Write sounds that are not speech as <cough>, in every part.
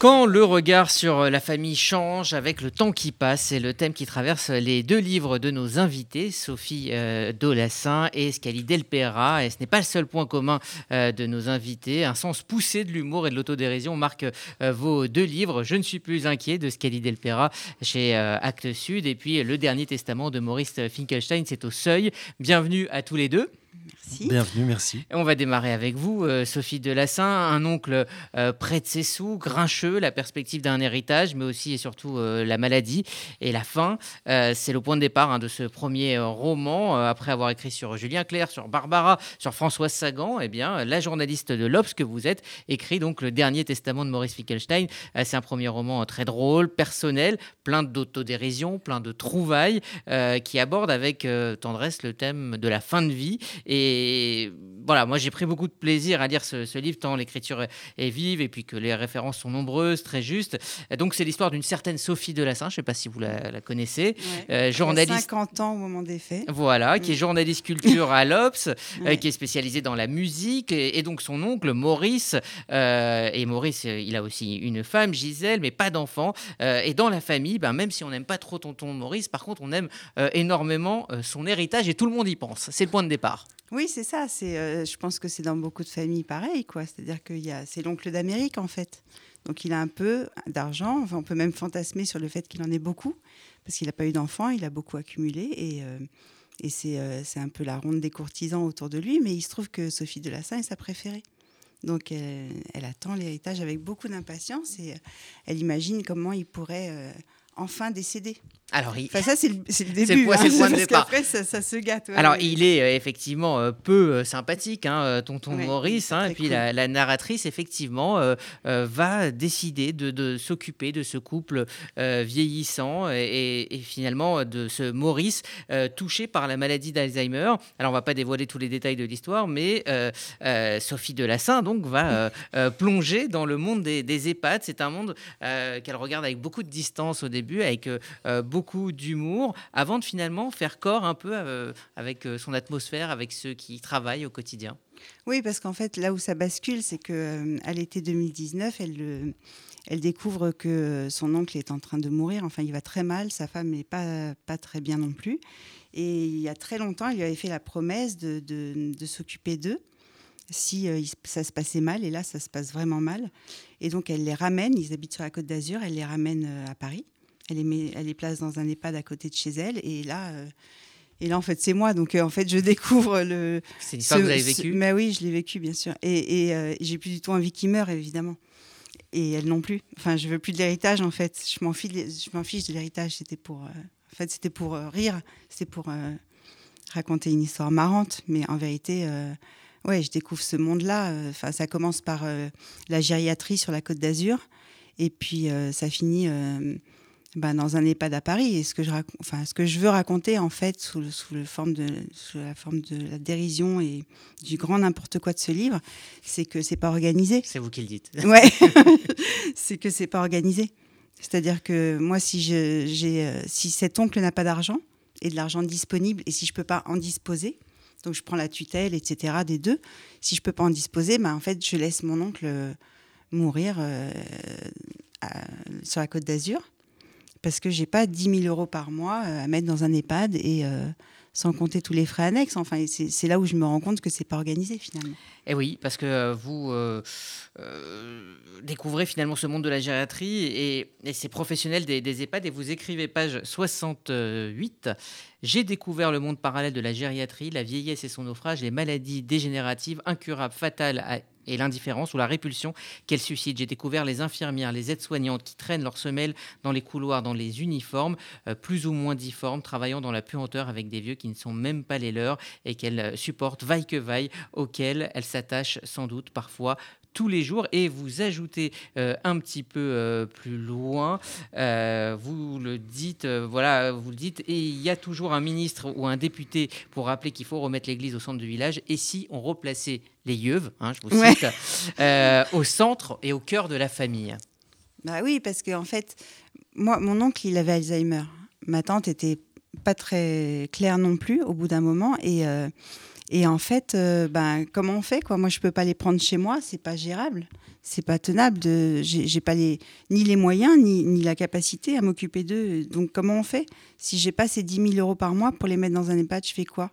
Quand le regard sur la famille change avec le temps qui passe, c'est le thème qui traverse les deux livres de nos invités, Sophie euh, Dolassin et Scali Delpera. Et ce n'est pas le seul point commun euh, de nos invités. Un sens poussé de l'humour et de l'autodérision marque euh, vos deux livres. Je ne suis plus inquiet de Scali Delpera chez Actes Sud. Et puis Le Dernier Testament de Maurice Finkelstein, c'est au seuil. Bienvenue à tous les deux. Bienvenue, merci. On va démarrer avec vous, euh, Sophie Delassin, un oncle euh, près de ses sous, grincheux, la perspective d'un héritage, mais aussi et surtout euh, la maladie et la faim. c'est le point de départ hein, de ce premier roman. après avoir écrit sur Julien Clerc, sur Barbara, sur Françoise Sagan, eh bien, la journaliste de l'Obs que vous êtes écrit donc le dernier testament de Maurice Fickelstein. c'est un premier roman très drôle, personnel, plein d'autodérision, plein de trouvailles, qui aborde avec tendresse le thème de la fin de vie. Et voilà, moi j'ai pris beaucoup de plaisir à lire ce, livre, tant l'écriture est, vive et puis que les références sont nombreuses, très justes. donc c'est l'histoire d'une certaine Sophie Delassin, je ne sais pas si vous la, connaissez, euh, journaliste. 50 ans au moment des faits. Voilà, qui est journaliste culture à l'Obs, euh, <laughs> qui est spécialisée dans la musique. Et, donc son oncle, Maurice, euh, et Maurice, il a aussi une femme, Gisèle, mais pas d'enfant. et dans la famille, ben, même si on n'aime pas trop tonton Maurice, par contre, on aime énormément son héritage et tout le monde y pense. C'est le point de départ. Oui, c'est ça. C'est, euh, je pense que c'est dans beaucoup de familles pareil, quoi. C'est-à-dire que c'est l'oncle d'Amérique en fait. Donc il a un peu d'argent. On peut même fantasmer sur le fait qu'il en ait beaucoup, parce qu'il n'a pas eu d'enfants, il a beaucoup accumulé et, euh, euh, c'est un peu la ronde des courtisans autour de lui. Mais il se trouve que Sophie de Lassin est sa préférée. Donc elle attend l'héritage avec beaucoup d'impatience et elle imagine comment il pourrait enfin décéder. Alors, enfin, ça, c'est le, <laughs> le, début. C'est le, point, de départ. Après, ça, ça, se gâte. Alors, il est euh, effectivement euh, peu euh, sympathique, hein, tonton Maurice. Hein, et puis, la, narratrice, effectivement, va décider de, de s'occuper de ce couple vieillissant et, et, finalement de ce Maurice touché par la maladie d'Alzheimer. Alors, on va pas dévoiler tous les détails de l'histoire, mais Sophie Delassin, donc, va <laughs> plonger dans le monde des, des EHPAD. C'est un monde qu'elle regarde avec beaucoup de distance au début, avec beaucoup beaucoup d'humour avant de finalement faire corps un peu euh, avec euh, son atmosphère, avec ceux qui travaillent au quotidien. Oui, parce qu'en fait, là où ça bascule, c'est qu'à euh, l'été 2019, elle, elle découvre que son oncle est en train de mourir. Enfin, il va très mal, sa femme n'est pas, pas très bien non plus. Et il y a très longtemps, il lui avait fait la promesse de, s'occuper d'eux si ça se passait mal. Et là, ça se passe vraiment mal. Et donc, elle les ramène, ils habitent sur la côte d'Azur, elle les ramène à Paris. Elle les, elle place dans un EHPAD à côté de chez elle. Et là, euh, et là en fait, c'est moi. Donc, euh, en fait, je <laughs> découvre le. C'est une histoire que vous avez vécue? Mais oui, je l'ai vécu, bien sûr. Et, et euh, j'ai plus du tout envie qu'il meure, évidemment. Et elle non plus. Enfin, je veux plus de l'héritage, en fait. Je m'en fiche, je m'en fiche de l'héritage. C'était pour. en fait, c'était pour rire. C'était pour raconter une histoire marrante. Mais en vérité. Ouais, je découvre ce monde-là. Enfin, ça commence par la gériatrie sur la Côte d'Azur, et puis ça finit bah, dans un EHPAD à Paris. Et ce que je, enfin, ce que je veux raconter, en fait, sous, sous, le forme de, sous la forme de la dérision et du grand n'importe quoi de ce livre, c'est que c'est pas organisé. C'est vous qui le dites. Ouais, <laughs> <laughs> c'est que c'est pas organisé. C'est-à-dire que moi, si, j'ai, euh, si cet oncle n'a pas d'argent et de l'argent disponible, et si je peux pas en disposer, donc je prends la tutelle, etc., des deux, si je peux pas en disposer, bah, en fait, je laisse mon oncle euh, mourir euh, sur la côte d'Azur parce que j'ai pas 10 000 euros par mois euh, à mettre dans un EHPAD et euh, sans compter tous les frais annexes. Enfin, c'est là où je me rends compte que c'est pas organisé finalement. Et eh oui, parce que euh, vous découvrez finalement ce monde de la gériatrie et, ces professionnels des, des, EHPAD et vous écrivez page 68. J'ai découvert le monde parallèle de la gériatrie, la vieillesse et son naufrage, les maladies dégénératives incurables, fatales à et l'indifférence ou la répulsion qu'elle suscite. J'ai découvert les infirmières, les aides-soignantes qui traînent leurs semelles dans les couloirs, dans les uniformes, euh, plus ou moins difformes, travaillant dans la puanteur avec des vieux qui ne sont même pas les leurs et qu'elles euh, supportent vaille que vaille, auxquels elles s'attachent sans doute parfois tous les jours et vous ajoutez euh, un petit peu euh, plus loin, euh, vous le dites, voilà, vous le dites, et il y a toujours un ministre ou un député pour rappeler qu'il faut remettre l'église au centre du village. Et si on replaçait les yeux, hein, je vous cite, au centre et au cœur de la famille Bah oui, parce qu'en en fait, moi, mon oncle, il avait Alzheimer. Ma tante était pas très claire non plus au bout d'un moment et Et en fait, ben, comment on fait quoi? Moi, je peux pas les prendre chez moi, c'est pas gérable, c'est pas tenable. De, j'ai pas les ni les moyens ni, ni la capacité à m'occuper d'eux. Donc, comment on fait? Si j'ai pas ces 10 000 euros par mois pour les mettre dans un EHPAD, je fais quoi?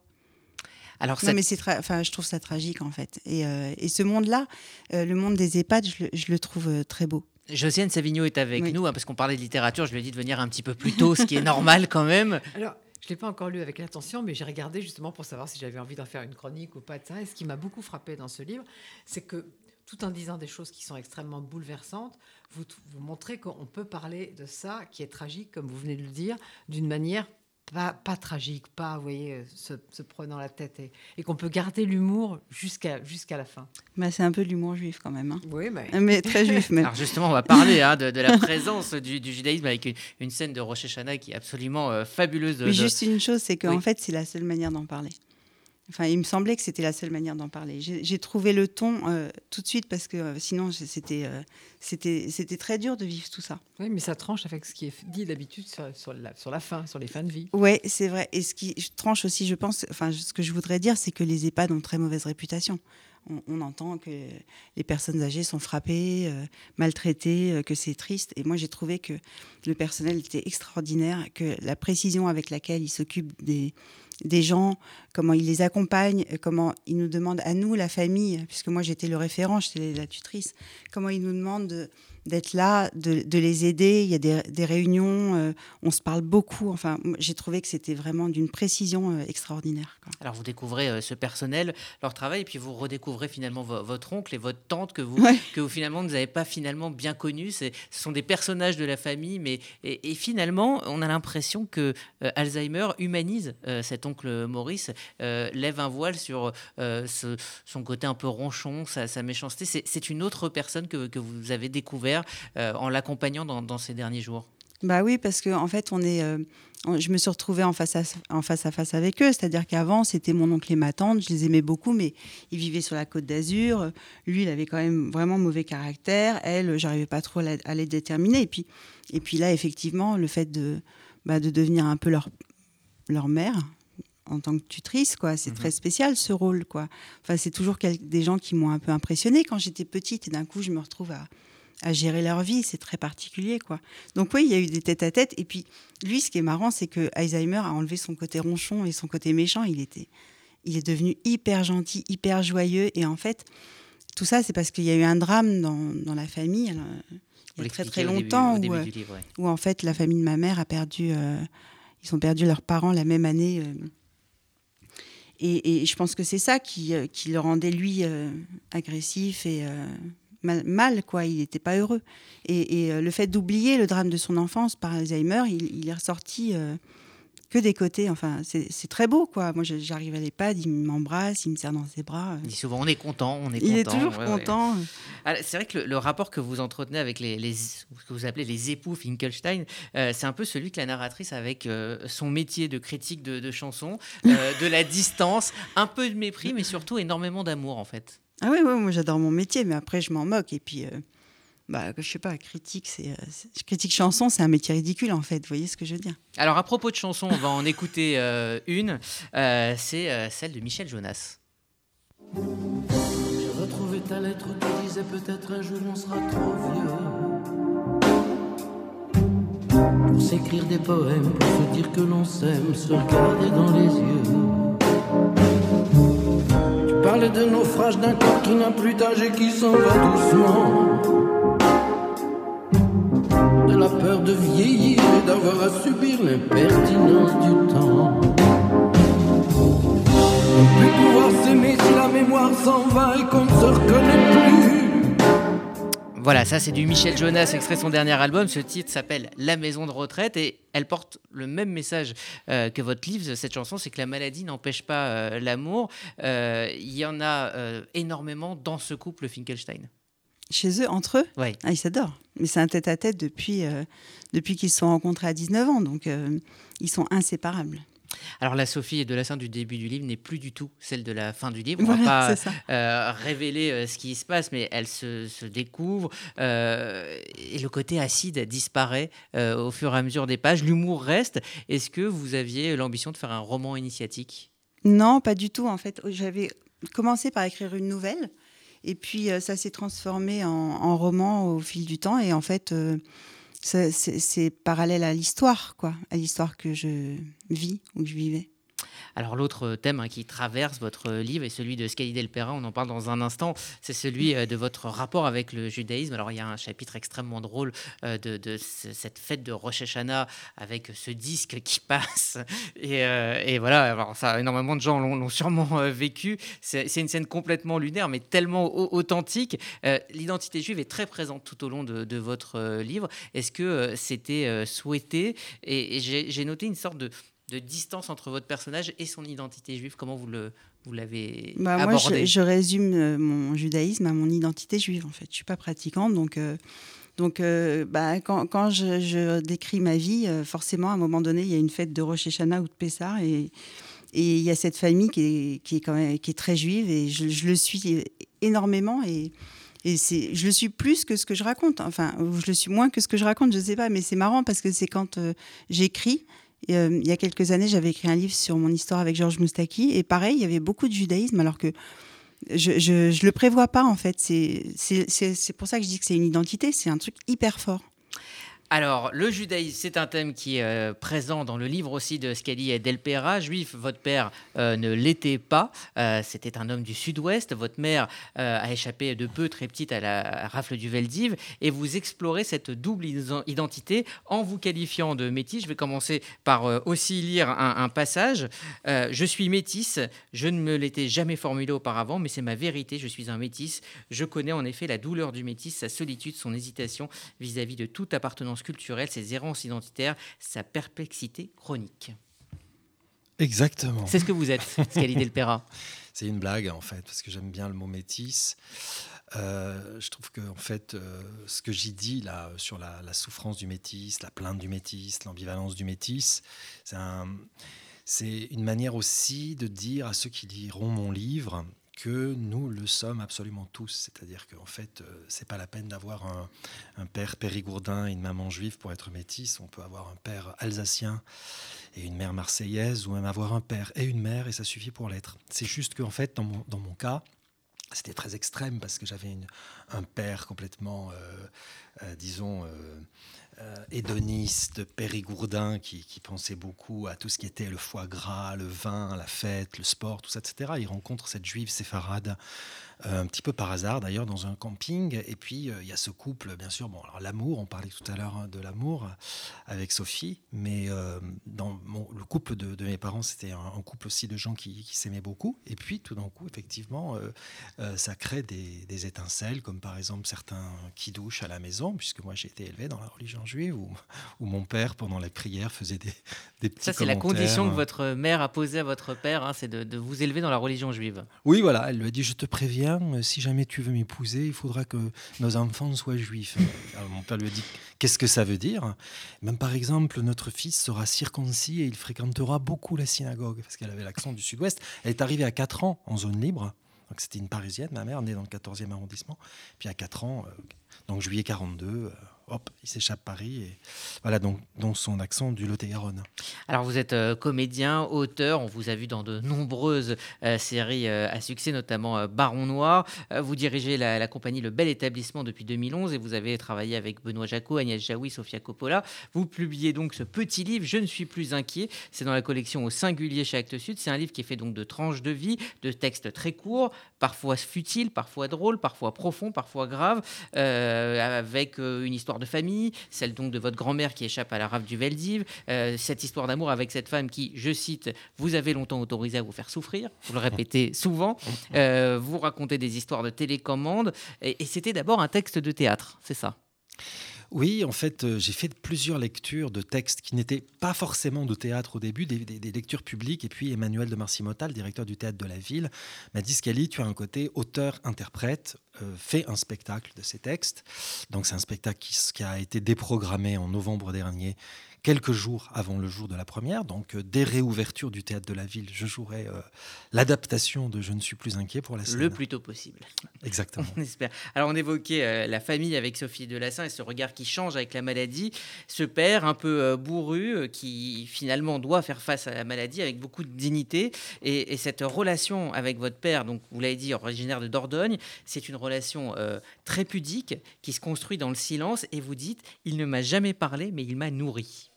Alors, non, mais c'est enfin, je trouve ça tragique en fait. Et, et ce monde-là, le monde des EHPAD, je, je le trouve très beau. Josiane Savigno est avec nous, hein, parce qu'on parlait de littérature, je lui ai dit de venir un petit peu plus tôt, ce qui est normal quand même. Alors, je ne l'ai pas encore lu avec l'intention, mais j'ai regardé justement pour savoir si j'avais envie d'en faire une chronique ou pas. Et ce qui m'a beaucoup frappé dans ce livre, c'est que tout en disant des choses qui sont extrêmement bouleversantes, vous, vous montrez qu'on peut parler de ça qui est tragique, comme vous venez de le dire, d'une manière pas, tragique, pas, vous voyez, euh, se, prenant la tête et, qu'on peut garder l'humour jusqu'à jusqu'à la fin. Bah, c'est un peu de l'humour juif quand même. Hein. Oui, mais... mais... très juif même. Alors justement, on va parler hein, de, la présence du, judaïsme avec une, scène de Rosh Hashanah qui est absolument euh, fabuleuse. mais juste une chose, c'est qu'en fait, c'est la seule manière d'en parler. Enfin, il me semblait que c'était la seule manière d'en parler. J'ai trouvé le ton euh, tout de suite parce que euh, sinon, c'était euh, c'était très dur de vivre tout ça. Oui, mais ça tranche avec ce qui est dit d'habitude sur, sur, la, sur la fin, sur les fins de vie. Oui, c'est vrai. Et ce qui tranche aussi, je pense, enfin, ce que je voudrais dire, c'est que les EHPAD ont très mauvaise réputation. On, entend que les personnes âgées sont frappées, maltraitées, que c'est triste. Et moi, j'ai trouvé que le personnel était extraordinaire, que la précision avec laquelle ils s'occupent des des gens, comment ils les accompagnent, comment ils nous demandent à nous, la famille, puisque moi j'étais le référent, j'étais la tutrice, comment ils nous demandent de, d'être là, de, les aider. Il y a des, réunions, euh, on se parle beaucoup. Enfin, j'ai trouvé que c'était vraiment d'une précision euh, extraordinaire. Alors, vous découvrez euh, ce personnel, leur travail, et puis vous redécouvrez finalement votre oncle et votre tante que vous, que vous finalement vous n'avez pas finalement bien connus. Ce sont des personnages de la famille, mais et, finalement, on a l'impression que Alzheimer humanise cet oncle Maurice, lève un voile sur son côté un peu ronchon, sa, méchanceté. C'est une autre personne que, que vous avez découvert euh, en l'accompagnant dans, ces derniers jours bah oui, parce que en fait, on est, euh, je me suis retrouvée en face à, en face, à face avec eux. C'est-à-dire qu'avant, c'était mon oncle et ma tante. Je les aimais beaucoup, mais ils vivaient sur la côte d'Azur. Lui, il avait quand même vraiment mauvais caractère. Elle, j'arrivais pas trop à les déterminer. Et puis, et puis là, effectivement, le fait de, bah, de devenir un peu leur, leur mère, en tant que tutrice, quoi. C'est mhm. très spécial ce rôle, quoi. Enfin, c'est toujours des gens qui m'ont un peu impressionnée quand j'étais petite et d'un coup, je me retrouve à, à gérer leur vie. C'est très particulier, quoi. Donc oui, il y a eu des têtes à tête. Et puis lui, ce qui est marrant, c'est que Alzheimer a enlevé son côté ronchon et son côté méchant. Il était, il est devenu hyper gentil, hyper joyeux. Et en fait, tout ça, c'est parce qu'il y a eu un drame dans, dans la famille. il y a très très longtemps où, euh, où, en fait la famille de ma mère a perdu, euh, ils ont perdu leurs parents la même année. Euh. et, et, je pense que c'est ça qui, qui, le rendait lui agressif et mal, quoi. Il n'était pas heureux. Et, euh, le fait d'oublier le drame de son enfance par Alzheimer, il, est ressorti euh, que des côtés. Enfin, c'est très beau, quoi. Moi, j'arrive à l'EHPAD, il m'embrasse, il me serre dans ses bras. Il dit souvent, on est content, on est il est toujours content. Ah, c'est vrai que le, rapport que vous entretenez avec les, ce que vous appelez les époux Finkelstein, euh, c'est un peu celui que la narratrice avec son métier de critique de, de chansons, de la distance, un peu de mépris, mais surtout énormément d'amour, en fait. Ah oui, moi j'adore mon métier, mais après je m'en moque. Et puis, euh, bah, je sais pas, critique, c'est, euh, critique chanson, c'est un métier ridicule en fait. Vous voyez ce que je veux dire Alors à propos de chansons, on va en écouter euh, une. c'est celle de Michel Jonas. J'ai retrouvé ta lettre qui disait peut-être un jour on sera trop vieux. Pour s'écrire des poèmes, pour se dire que l'on s'aime, se regarder dans les yeux. Parler de naufrage d'un corps qui n'a plus d'âge et qui s'en va doucement. De la peur de vieillir et d'avoir à subir l'impertinence du temps. Plus pouvoir s'aimer si la mémoire s'en va et qu'on ne se reconnaît plus. Voilà, ça c'est du Michel Jonas, extrait de son dernier album. Ce titre s'appelle La maison de retraite et elle porte le même message euh, que votre livre. Cette chanson, c'est que la maladie n'empêche pas euh, l'amour. Euh, il y en a énormément dans ce couple Finkelstein. Chez eux, entre eux Oui. Ah, ils s'adorent. Mais c'est un tête-à-tête depuis, depuis qu'ils se sont rencontrés à 19 ans. Donc, ils sont inséparables. Alors la Sophie de la scène du début du livre n'est plus du tout celle de la fin du livre. On ne va pas euh, révéler euh, ce qui se passe, mais elle se, découvre euh, et le côté acide disparaît au fur et à mesure des pages. L'humour reste. Est-ce que vous aviez l'ambition de faire un roman initiatique? Non, pas du tout. En fait, j'avais commencé par écrire une nouvelle. Et puis, ça s'est transformé en, roman au fil du temps. Et en fait, c'est parallèle à l'histoire, quoi, à l'histoire que je vis ou que je vivais. Alors l'autre thème hein, qui traverse votre livre est celui de Scali del Pera, on en parle dans un instant, c'est celui euh, de votre rapport avec le judaïsme. Alors il y a un chapitre extrêmement drôle euh, de, cette fête de Rosh Hashanah avec ce disque qui <laughs> passe. Et, euh, voilà, alors ça, énormément de gens l'ont sûrement vécu. C'est une scène complètement lunaire, mais tellement authentique. L'identité juive est très présente tout au long de, votre livre. Est-ce que c'était souhaité? Et, et j'ai noté une sorte de de distance entre votre personnage et son identité juive Comment vous le vous l'avez bah, abordé Moi, je, résume euh, mon judaïsme à mon identité juive. En fait, je suis pas pratiquante, donc. Euh, donc, euh, bah, quand, quand je, décris ma vie, forcément, à un moment donné, il y a une fête de Rosh Hashanah ou de Pessah, et, et il y a cette famille qui est, qui est, quand même, qui est très juive, et je, je le suis énormément, et, et c'est, je le suis plus que ce que je raconte. Enfin, je le suis moins que ce que je raconte, je sais pas, mais c'est marrant parce que c'est quand j'écris, euh, il y a quelques années, j'avais écrit un livre sur mon histoire avec Georges Moustaki. Et pareil, il y avait beaucoup de judaïsme, alors que je ne le prévois pas, en fait. C'est pour ça que je dis que c'est une identité. C'est un truc hyper fort. Alors, le judaïsme, c'est un thème qui est euh, présent dans le livre aussi de Scali et Delpera. Juif, votre père euh, ne l'était pas. Euh, c'était un homme du sud-ouest. Votre mère a échappé de peu, très petite, à la rafle du Veldiv. Et vous explorez cette double identité en vous qualifiant de métis. Je vais commencer par aussi lire un, un passage. je suis métisse. Je ne me l'étais jamais formulé auparavant, mais c'est ma vérité. Je suis un métis. Je connais en effet la douleur du métis, sa solitude, son hésitation vis-à-vis -vis de toute appartenance culturelle, ses errances identitaires, sa perplexité chronique. Exactement. C'est ce que vous êtes, <laughs> Scali Del Pera. C'est une blague en fait, parce que j'aime bien le mot métis. Euh, je trouve que en fait, euh, ce que j'y dis là sur la, souffrance du métis, la plainte du métis, l'ambivalence du métis, c'est une manière aussi de dire à ceux qui liront mon livre que nous le sommes absolument tous. C'est-à-dire qu'en fait, euh, c'est pas la peine d'avoir un, père périgourdin et une maman juive pour être métisse. On peut avoir un père alsacien et une mère marseillaise, ou même avoir un père et une mère, et ça suffit pour l'être. C'est juste qu'en fait, dans mon, dans mon cas, c'était très extrême parce que j'avais un père complètement, euh, euh, disons, hédoniste, périgourdin, qui, pensait beaucoup à tout ce qui était le foie gras, le vin, la fête, le sport, tout ça, etc. Il rencontre cette juive séfarade euh, un petit peu par hasard d'ailleurs dans un camping. Et puis euh, il y a ce couple, bien sûr. Bon, l'amour, on parlait tout à l'heure hein, de l'amour avec Sophie, mais euh, le couple de, mes parents, c'était un, couple aussi de gens qui, s'aimaient beaucoup. Et puis tout d'un coup, effectivement, ça crée des, étincelles, comme par exemple certains qui douchent à la maison, puisque moi j'ai été élevé dans la religion juive où, où mon père, pendant la prière, faisait des, des petits Ça, c'est la condition que votre mère a posée à votre père, hein, c'est de, de vous élever dans la religion juive. Oui, voilà, elle lui a dit Je te préviens euh, si jamais tu veux m'épouser, il faudra que nos enfants soient juifs. mon père lui a dit, qu'est-ce que ça veut dire? Même par exemple, notre fils sera circoncis et il fréquentera beaucoup la synagogue, parce qu'elle avait l'accent du sud-ouest. Elle est arrivée à 4 ans en zone libre. Donc c'était une Parisienne, ma mère, née dans le 14e arrondissement. Puis à 4 ans, euh, donc juillet 42, hop, il s'échappe Paris. Et voilà, donc, donc son accent du Lot-et-Garonne. Alors, vous êtes euh, comédien, auteur. On vous a vu dans de nombreuses euh, séries euh, à succès, notamment Baron Noir. vous dirigez la, compagnie Le Bel Établissement depuis 2011 et vous avez travaillé avec Benoît Jacot, Agnès Jaoui, Sofia Coppola. Vous publiez donc ce petit livre, Je ne suis plus inquiet. C'est dans la collection Au singulier chez Actes Sud. C'est un livre qui est fait donc de tranches de vie, de textes très courts, parfois futiles, parfois drôles, parfois profonds, parfois graves, avec une histoire de famille, celle donc de votre grand-mère qui échappe à la rave du Veldiv, euh, cette histoire d'amour avec cette femme qui, je cite, vous avez longtemps autorisé à vous faire souffrir, vous le répétez <laughs> souvent, euh, vous racontez des histoires de télécommande, et, c'était d'abord un texte de théâtre, c'est ça? Oui, en fait, euh, j'ai fait plusieurs lectures de textes qui n'étaient pas forcément de théâtre au début, des, lectures publiques. Et puis Emmanuel de Marcimota, le directeur du théâtre de la ville, m'a dit Scali, tu as un côté auteur-interprète. Fait un spectacle de ces textes. Donc c'est un spectacle qui, a été déprogrammé en novembre dernier quelques jours avant le jour de la première. Donc, euh, dès réouverture du théâtre de la ville, je jouerai euh, l'adaptation de Je ne suis plus inquiet pour la scène. Le plus tôt possible. Exactement. <laughs> On espère. Alors, on évoquait euh, la famille avec Sophie Delassin et ce regard qui change avec la maladie. Ce père un peu bourru qui finalement doit faire face à la maladie avec beaucoup de dignité. Et, cette relation avec votre père, donc vous l'avez dit, originaire de Dordogne, c'est une relation très pudique qui se construit dans le silence. Et vous dites, il ne m'a jamais parlé, mais il m'a nourri.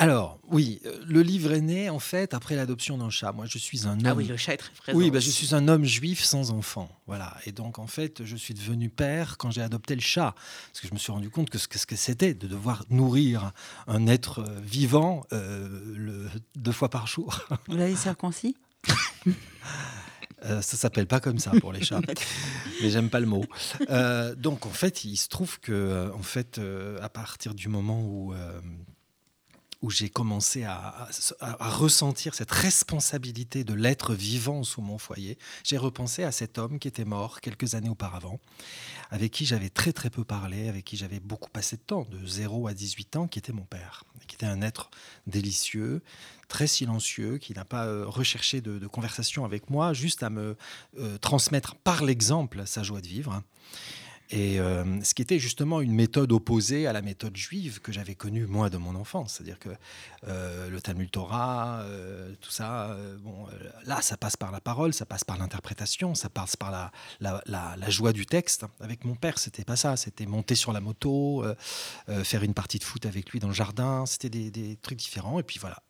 Alors, oui, euh, le livre est né en fait après l'adoption d'un chat. Moi, je suis un homme. Ah oui, le chat est très présent. Oui, bah, je suis un homme juif sans enfant. Voilà. Et donc, en fait, je suis devenu père quand j'ai adopté le chat. Parce que je me suis rendu compte que ce que c'était de devoir nourrir un être euh, vivant euh, deux fois par jour. Vous l'avez circoncis? <laughs> Ça ça s'appelle pas comme ça pour les chats, <laughs> mais j'aime pas le mot. donc en fait, il se trouve que en fait, à partir du moment où où j'ai commencé à, ressentir cette responsabilité de l'être vivant sous mon foyer, j'ai repensé à cet homme qui était mort quelques années auparavant, avec qui j'avais très très peu parlé, avec qui j'avais beaucoup passé de temps, de 0 à 18 ans, qui était mon père, qui était un être délicieux, très silencieux, qui n'a pas euh, recherché de, conversation avec moi, juste à me euh, transmettre par l'exemple sa joie de vivre. Et euh, ce qui était justement une méthode opposée à la méthode juive que j'avais connue moi de mon enfance, c'est-à-dire que euh, le Talmud Torah, euh, tout ça, bon, là ça passe par la parole, ça passe par l'interprétation, ça passe par la, la, joie du texte. Avec mon père, c'était pas ça, c'était monter sur la moto, faire une partie de foot avec lui dans le jardin, c'était des, des trucs différents. Et puis voilà,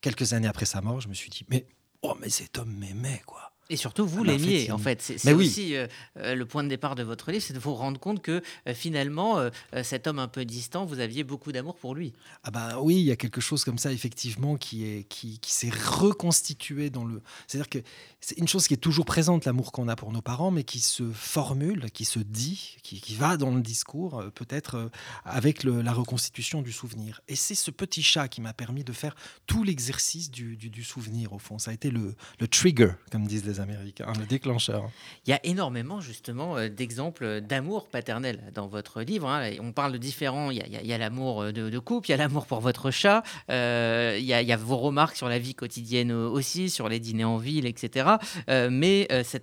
quelques années après sa mort, je me suis dit mais oh mais cet homme m'aimait quoi. Et surtout, vous ah l'aimiez, en fait. C'est aussi euh, euh, le point de départ de votre livre, c'est de vous rendre compte que euh, finalement, cet homme un peu distant, vous aviez beaucoup d'amour pour lui. Ah bah oui, il y a quelque chose comme ça, effectivement, qui est qui, qui s'est reconstitué dans le. C'est-à-dire que c'est une chose qui est toujours présente, l'amour qu'on a pour nos parents, mais qui se formule, qui se dit, qui, qui va dans le discours, peut-être avec la reconstitution du souvenir. Et c'est ce petit chat qui m'a permis de faire tout l'exercice du, du, du, souvenir, au fond. Ça a été le, le trigger, comme disent les américain, le déclencheur. Il y a énormément justement euh, d'exemples d'amour paternel dans votre livre. Hein. On parle de différents, il y a, l'amour euh, de, couple, il y a l'amour pour votre chat, euh, il, y a, vos remarques sur la vie quotidienne aussi, sur les dîners en ville, etc. mais ces,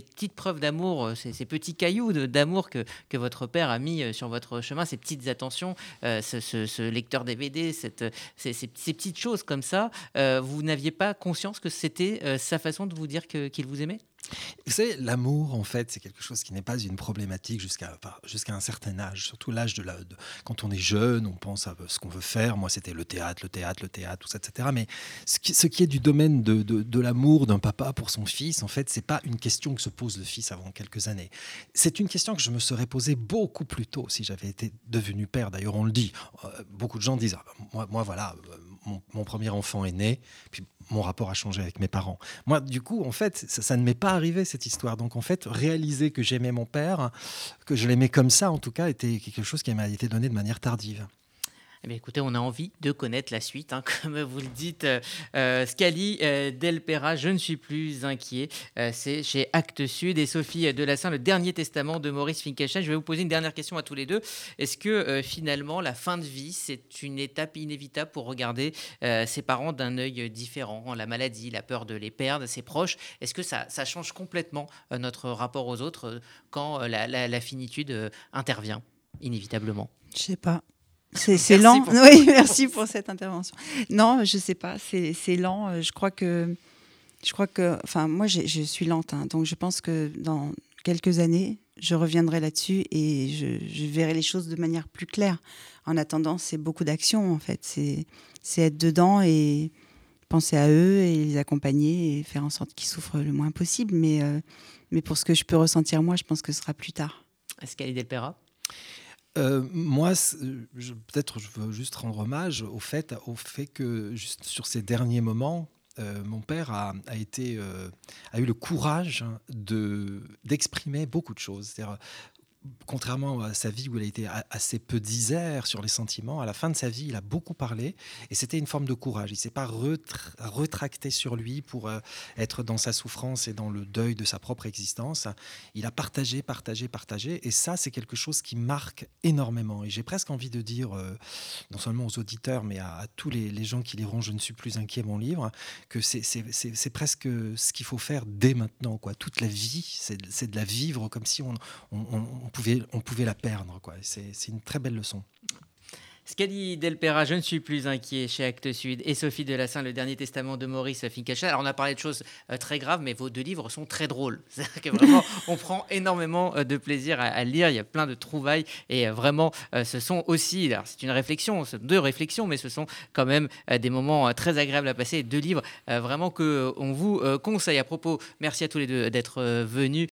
petites preuves d'amour, ces, petits cailloux d'amour que, votre père a mis sur votre chemin, ces petites attentions, ce, lecteur DVD, cette, ces, petites choses comme ça, vous n'aviez pas conscience que c'était sa façon de vous dire que qu'il vous aimait? Vous savez, l'amour, en fait, c'est quelque chose qui n'est pas une problématique jusqu'à un certain âge. Surtout l'âge de, la, quand on est jeune, on pense à ce qu'on veut faire. Moi, c'était le théâtre, le théâtre, le théâtre, tout ça, etc. Mais ce qui, est du domaine de, de, l'amour d'un papa pour son fils, en fait, c'est pas une question que se pose le fils avant quelques années. C'est une question que je me serais posée beaucoup plus tôt si j'avais été devenu père. D'ailleurs, on le dit. Euh, beaucoup de gens disent ah, moi, moi, voilà, euh, mon, premier enfant est né. Puis mon rapport a changé avec mes parents. Moi, du coup, en fait, ça, ne m'est pas arrivé cette histoire. Donc, en fait, réaliser que j'aimais mon père, que je l'aimais comme ça, en tout cas, était quelque chose qui m'a été donné de manière tardive. Eh écoutez, on a envie de connaître la suite, hein, <laughs> comme vous le dites. Euh, Scali euh, Delpera, je ne suis plus inquiet. Euh, c'est chez Actes Sud et Sophie Delassin, le dernier testament de Maurice Finkelstein. Je vais vous poser une dernière question à tous les deux. Est-ce que euh, finalement, la fin de vie, c'est une étape inévitable pour regarder ses parents d'un œil différent La maladie, la peur de les perdre, ses proches, est-ce que ça, change complètement notre rapport aux autres quand la, la finitude intervient, inévitablement? Je sais pas. C'est lent. Oui, <laughs> merci pour cette intervention. Non, je sais pas. C'est lent. Euh, je crois que, je crois que, enfin, moi, je suis lente, hein. donc je pense que dans quelques années, je reviendrai là-dessus et je, verrai les choses de manière plus claire. En attendant, c'est beaucoup d'action en fait. C'est être dedans et penser à eux et les accompagner et faire en sorte qu'ils souffrent le moins possible. Mais, euh, mais pour ce que je peux ressentir moi, je pense que ce sera plus tard. Est-ce qu'elle est Delpera? Euh, moi, peut-être je veux juste rendre hommage au fait, au fait que juste sur ces derniers moments, euh, mon père a, euh, a eu le courage de, d'exprimer beaucoup de choses. Contrairement à sa vie où il a été assez peu disert sur les sentiments, à la fin de sa vie, il a beaucoup parlé et c'était une forme de courage. Il s'est pas retracté sur lui pour euh, être dans sa souffrance et dans le deuil de sa propre existence. Il a partagé, partagé, partagé et ça, c'est quelque chose qui marque énormément. Et j'ai presque envie de dire, euh, non seulement aux auditeurs, mais à, tous les, gens qui liront Je ne suis plus inquiet, mon livre, que c'est presque ce qu'il faut faire dès maintenant. Toute la vie, c'est de la vivre comme si on pouvait, on pouvait la perdre. C'est une très belle leçon. Ce qu'a dit Delpera, je ne suis plus inquiet chez Actes Sud, et Sophie Delassin, le dernier testament de Maurice Fincachet. Alors, on a parlé de choses euh, très graves, mais vos deux livres sont très drôles. <laughs> C'est-à-dire on prend énormément euh, de plaisir à, lire. Il y a plein de trouvailles, et euh, vraiment, ce sont aussi, c'est une réflexion, deux réflexions, mais ce sont quand même des moments très agréables à passer. Deux livres vraiment que on vous conseille. À propos, merci à tous les deux d'être venus.